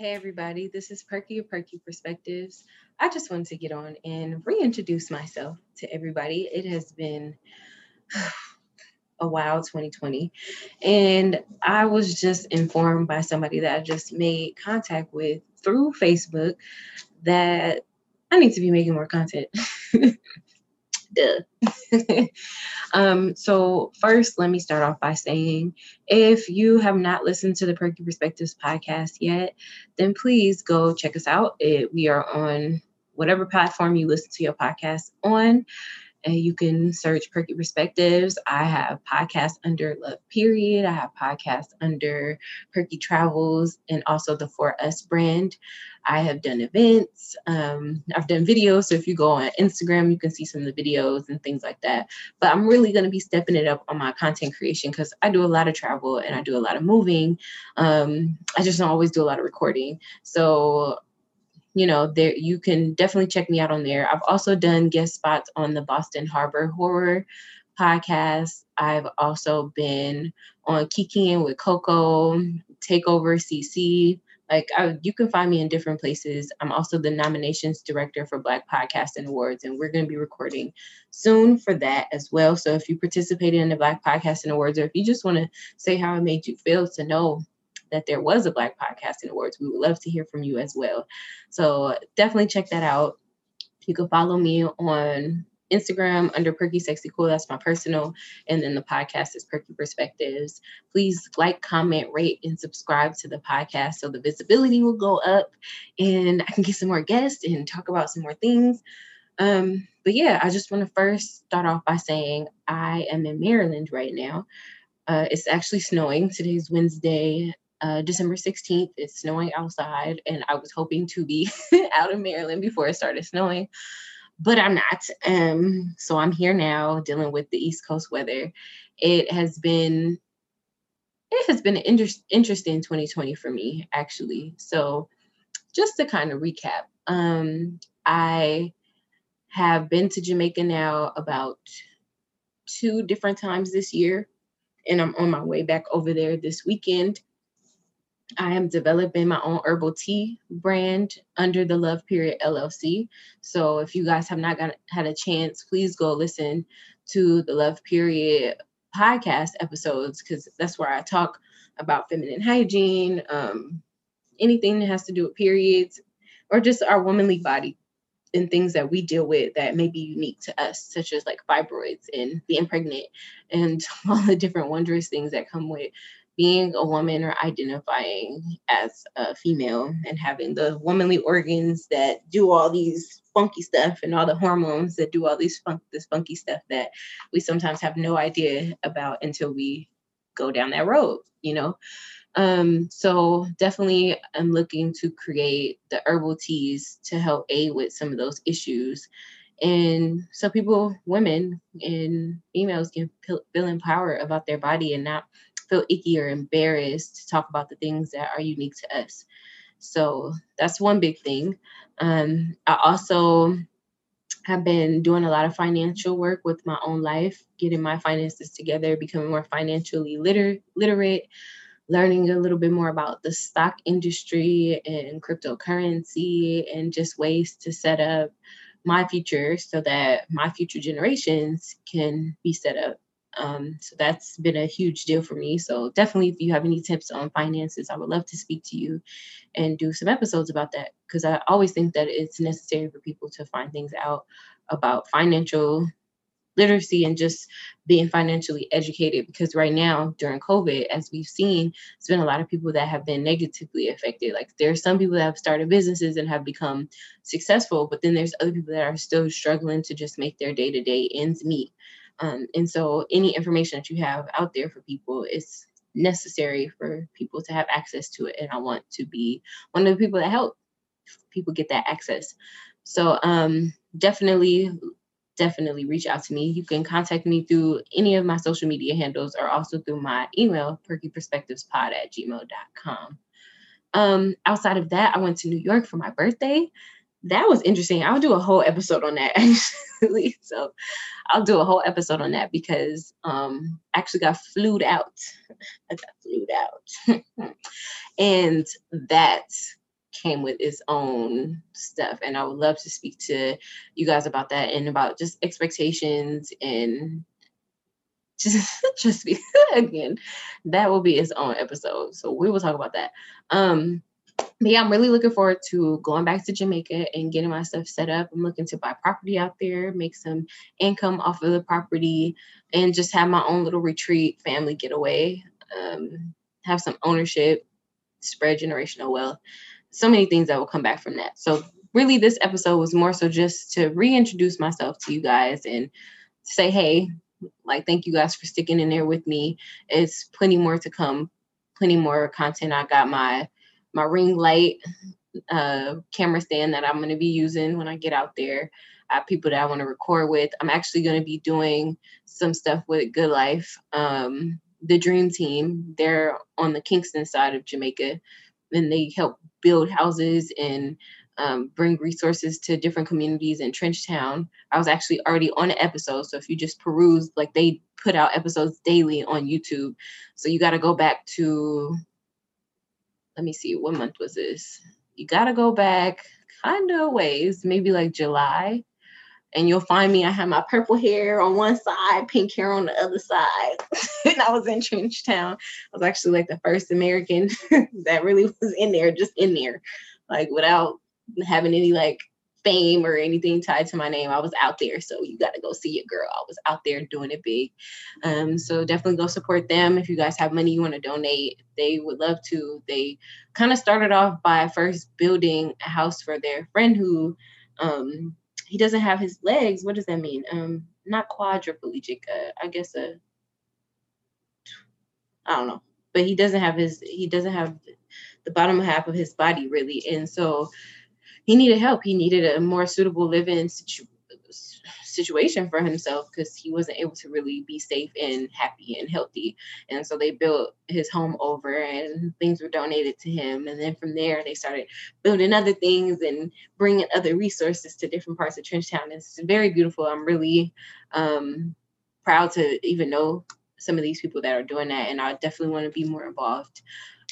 Hey, everybody, this is Perky of Perky Perspectives. I just wanted to get on and reintroduce myself to everybody. It has been a wild 2020, and I was just informed by somebody that I just made contact with through Facebook that I need to be making more content. Duh. um, so first, let me start off by saying if you have not listened to the Perky Perspectives podcast yet, then please go check us out. It, we are on whatever platform you listen to your podcast on and you can search Perky Perspectives. I have podcasts under Love Period. I have podcasts under Perky Travels and also the For Us brand. I have done events. Um, I've done videos. So if you go on Instagram, you can see some of the videos and things like that. But I'm really going to be stepping it up on my content creation because I do a lot of travel and I do a lot of moving. Um, I just don't always do a lot of recording. So you know, there you can definitely check me out on there. I've also done guest spots on the Boston Harbor Horror podcast. I've also been on Kikiing with Coco, Takeover CC. Like I, you can find me in different places. I'm also the nominations director for Black Podcasting Awards, and we're going to be recording soon for that as well. So if you participated in the Black Podcasting Awards, or if you just want to say how it made you feel to know that there was a Black Podcasting Awards, we would love to hear from you as well. So definitely check that out. You can follow me on Instagram under Perky Sexy Cool. That's my personal. And then the podcast is Perky Perspectives. Please like, comment, rate, and subscribe to the podcast so the visibility will go up and I can get some more guests and talk about some more things. Um, but yeah, I just want to first start off by saying I am in Maryland right now. Uh, it's actually snowing. Today's Wednesday, uh, December 16th. It's snowing outside, and I was hoping to be out of Maryland before it started snowing, but I'm not. Um, so I'm here now dealing with the East Coast weather. It has been it has been an inter- interesting 2020 for me, actually. So just to kind of recap, um, I have been to Jamaica now about two different times this year, and I'm on my way back over there this weekend. I am developing my own herbal tea brand under the Love Period LLC. So if you guys have not got, had a chance, please go listen to the Love Period podcast episodes because that's where I talk about feminine hygiene, um, anything that has to do with periods, or just our womanly body and things that we deal with that may be unique to us, such as like fibroids and being pregnant and all the different wondrous things that come with being a woman or identifying as a female and having the womanly organs that do all these funky stuff and all the hormones that do all these funk this funky stuff that we sometimes have no idea about until we go down that road you know? Um so definitely i'm looking to create the herbal teas to help aid with some of those issues. And so people women and females can feel empowered about their body and not feel icky or embarrassed to talk about the things that are unique to us. So that's one big thing. Um, I also have been doing a lot of financial work with my own life, getting my finances together, becoming more financially liter- literate, learning a little bit more about the stock industry and cryptocurrency and just ways to set up my future so that my future generations can be set up um, so that's been a huge deal for me. So definitely, if you have any tips on finances, I would love to speak to you and do some episodes about that because I always think that it's necessary for people to find things out about financial literacy and just being financially educated because right now during covid as we've seen it's been a lot of people that have been negatively affected like there's some people that have started businesses and have become successful but then there's other people that are still struggling to just make their day-to-day ends meet um, and so any information that you have out there for people is necessary for people to have access to it. And I want to be one of the people that help people get that access. So um, definitely, definitely reach out to me. You can contact me through any of my social media handles or also through my email, perkyperspectivespod at gmail.com. Um, outside of that, I went to New York for my birthday that was interesting. I'll do a whole episode on that actually. So I'll do a whole episode on that because um I actually got flued out. I got flued out. and that came with its own stuff. And I would love to speak to you guys about that and about just expectations and just just be again, that will be its own episode. So we will talk about that. Um but yeah, I'm really looking forward to going back to Jamaica and getting my stuff set up. I'm looking to buy property out there, make some income off of the property, and just have my own little retreat, family getaway, um, have some ownership, spread generational wealth. So many things that will come back from that. So, really, this episode was more so just to reintroduce myself to you guys and say, hey, like, thank you guys for sticking in there with me. It's plenty more to come, plenty more content. I got my my ring light uh, camera stand that I'm going to be using when I get out there. I have people that I want to record with. I'm actually going to be doing some stuff with Good Life. Um, the Dream Team, they're on the Kingston side of Jamaica, and they help build houses and um, bring resources to different communities in Trenchtown. I was actually already on an episode, so if you just peruse, like they put out episodes daily on YouTube, so you got to go back to let me see, what month was this? You got to go back kind of ways, maybe like July. And you'll find me, I have my purple hair on one side, pink hair on the other side. and I was in Trenchtown. I was actually like the first American that really was in there, just in there, like without having any like fame or anything tied to my name. I was out there. So you got to go see your girl. I was out there doing it big. Um, so definitely go support them. If you guys have money you want to donate, they would love to. They kind of started off by first building a house for their friend who um, he doesn't have his legs. What does that mean? Um, not quadriplegic. Uh, I guess a, I don't know, but he doesn't have his, he doesn't have the bottom half of his body really. And so he needed help. He needed a more suitable living situ- situation for himself because he wasn't able to really be safe and happy and healthy. And so they built his home over and things were donated to him. And then from there, they started building other things and bringing other resources to different parts of Trenchtown. It's very beautiful. I'm really um, proud to even know some of these people that are doing that. And I definitely want to be more involved.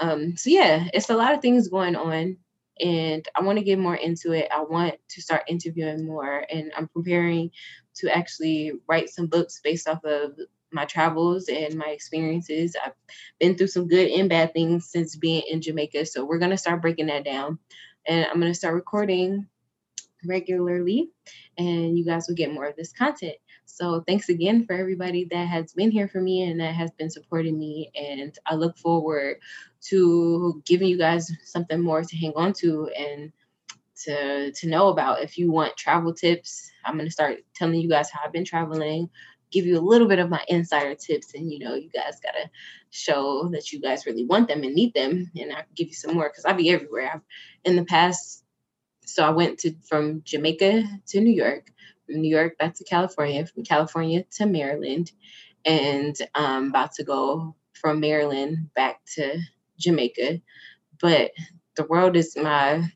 Um, so, yeah, it's a lot of things going on and I want to get more into it. I want to start interviewing more, and I'm preparing to actually write some books based off of my travels and my experiences. I've been through some good and bad things since being in Jamaica, so we're gonna start breaking that down, and I'm gonna start recording regularly, and you guys will get more of this content. So thanks again for everybody that has been here for me and that has been supporting me. And I look forward to giving you guys something more to hang on to and to to know about. If you want travel tips, I'm gonna start telling you guys how I've been traveling, give you a little bit of my insider tips, and you know, you guys gotta show that you guys really want them and need them. And I can give you some more because I'll be everywhere. I've in the past, so I went to from Jamaica to New York from New York back to California, from California to Maryland, and I'm about to go from Maryland back to Jamaica. But the world is my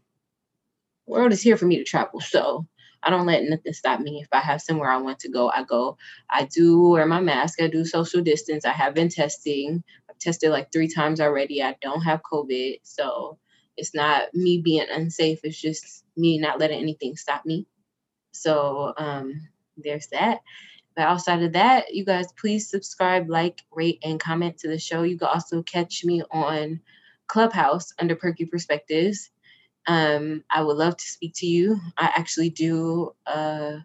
world is here for me to travel. So I don't let nothing stop me. If I have somewhere I want to go, I go. I do wear my mask. I do social distance. I have been testing. I've tested like three times already. I don't have COVID. So it's not me being unsafe. It's just me not letting anything stop me. So um, there's that. But outside of that, you guys please subscribe, like, rate, and comment to the show. You can also catch me on Clubhouse under Perky Perspectives. Um, I would love to speak to you. I actually do, uh,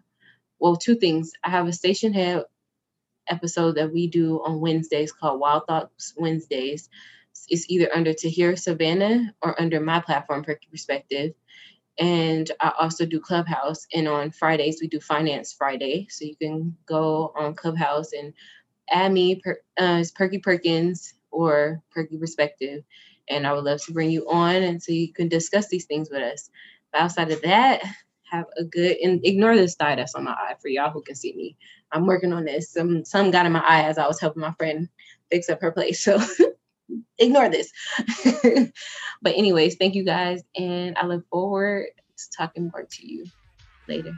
well, two things. I have a Stationhead episode that we do on Wednesdays called Wild Thoughts Wednesdays. It's either under Tahir Savannah or under my platform, Perky Perspective and I also do Clubhouse. And on Fridays we do Finance Friday, so you can go on Clubhouse and add me uh, as Perky Perkins or Perky Perspective, and I would love to bring you on and so you can discuss these things with us. But outside of that, have a good and ignore this dye that's on my eye for y'all who can see me. I'm working on this. Some some got in my eye as I was helping my friend fix up her place. So ignore this. but anyways, thank you guys, and I look forward to talking more to you later.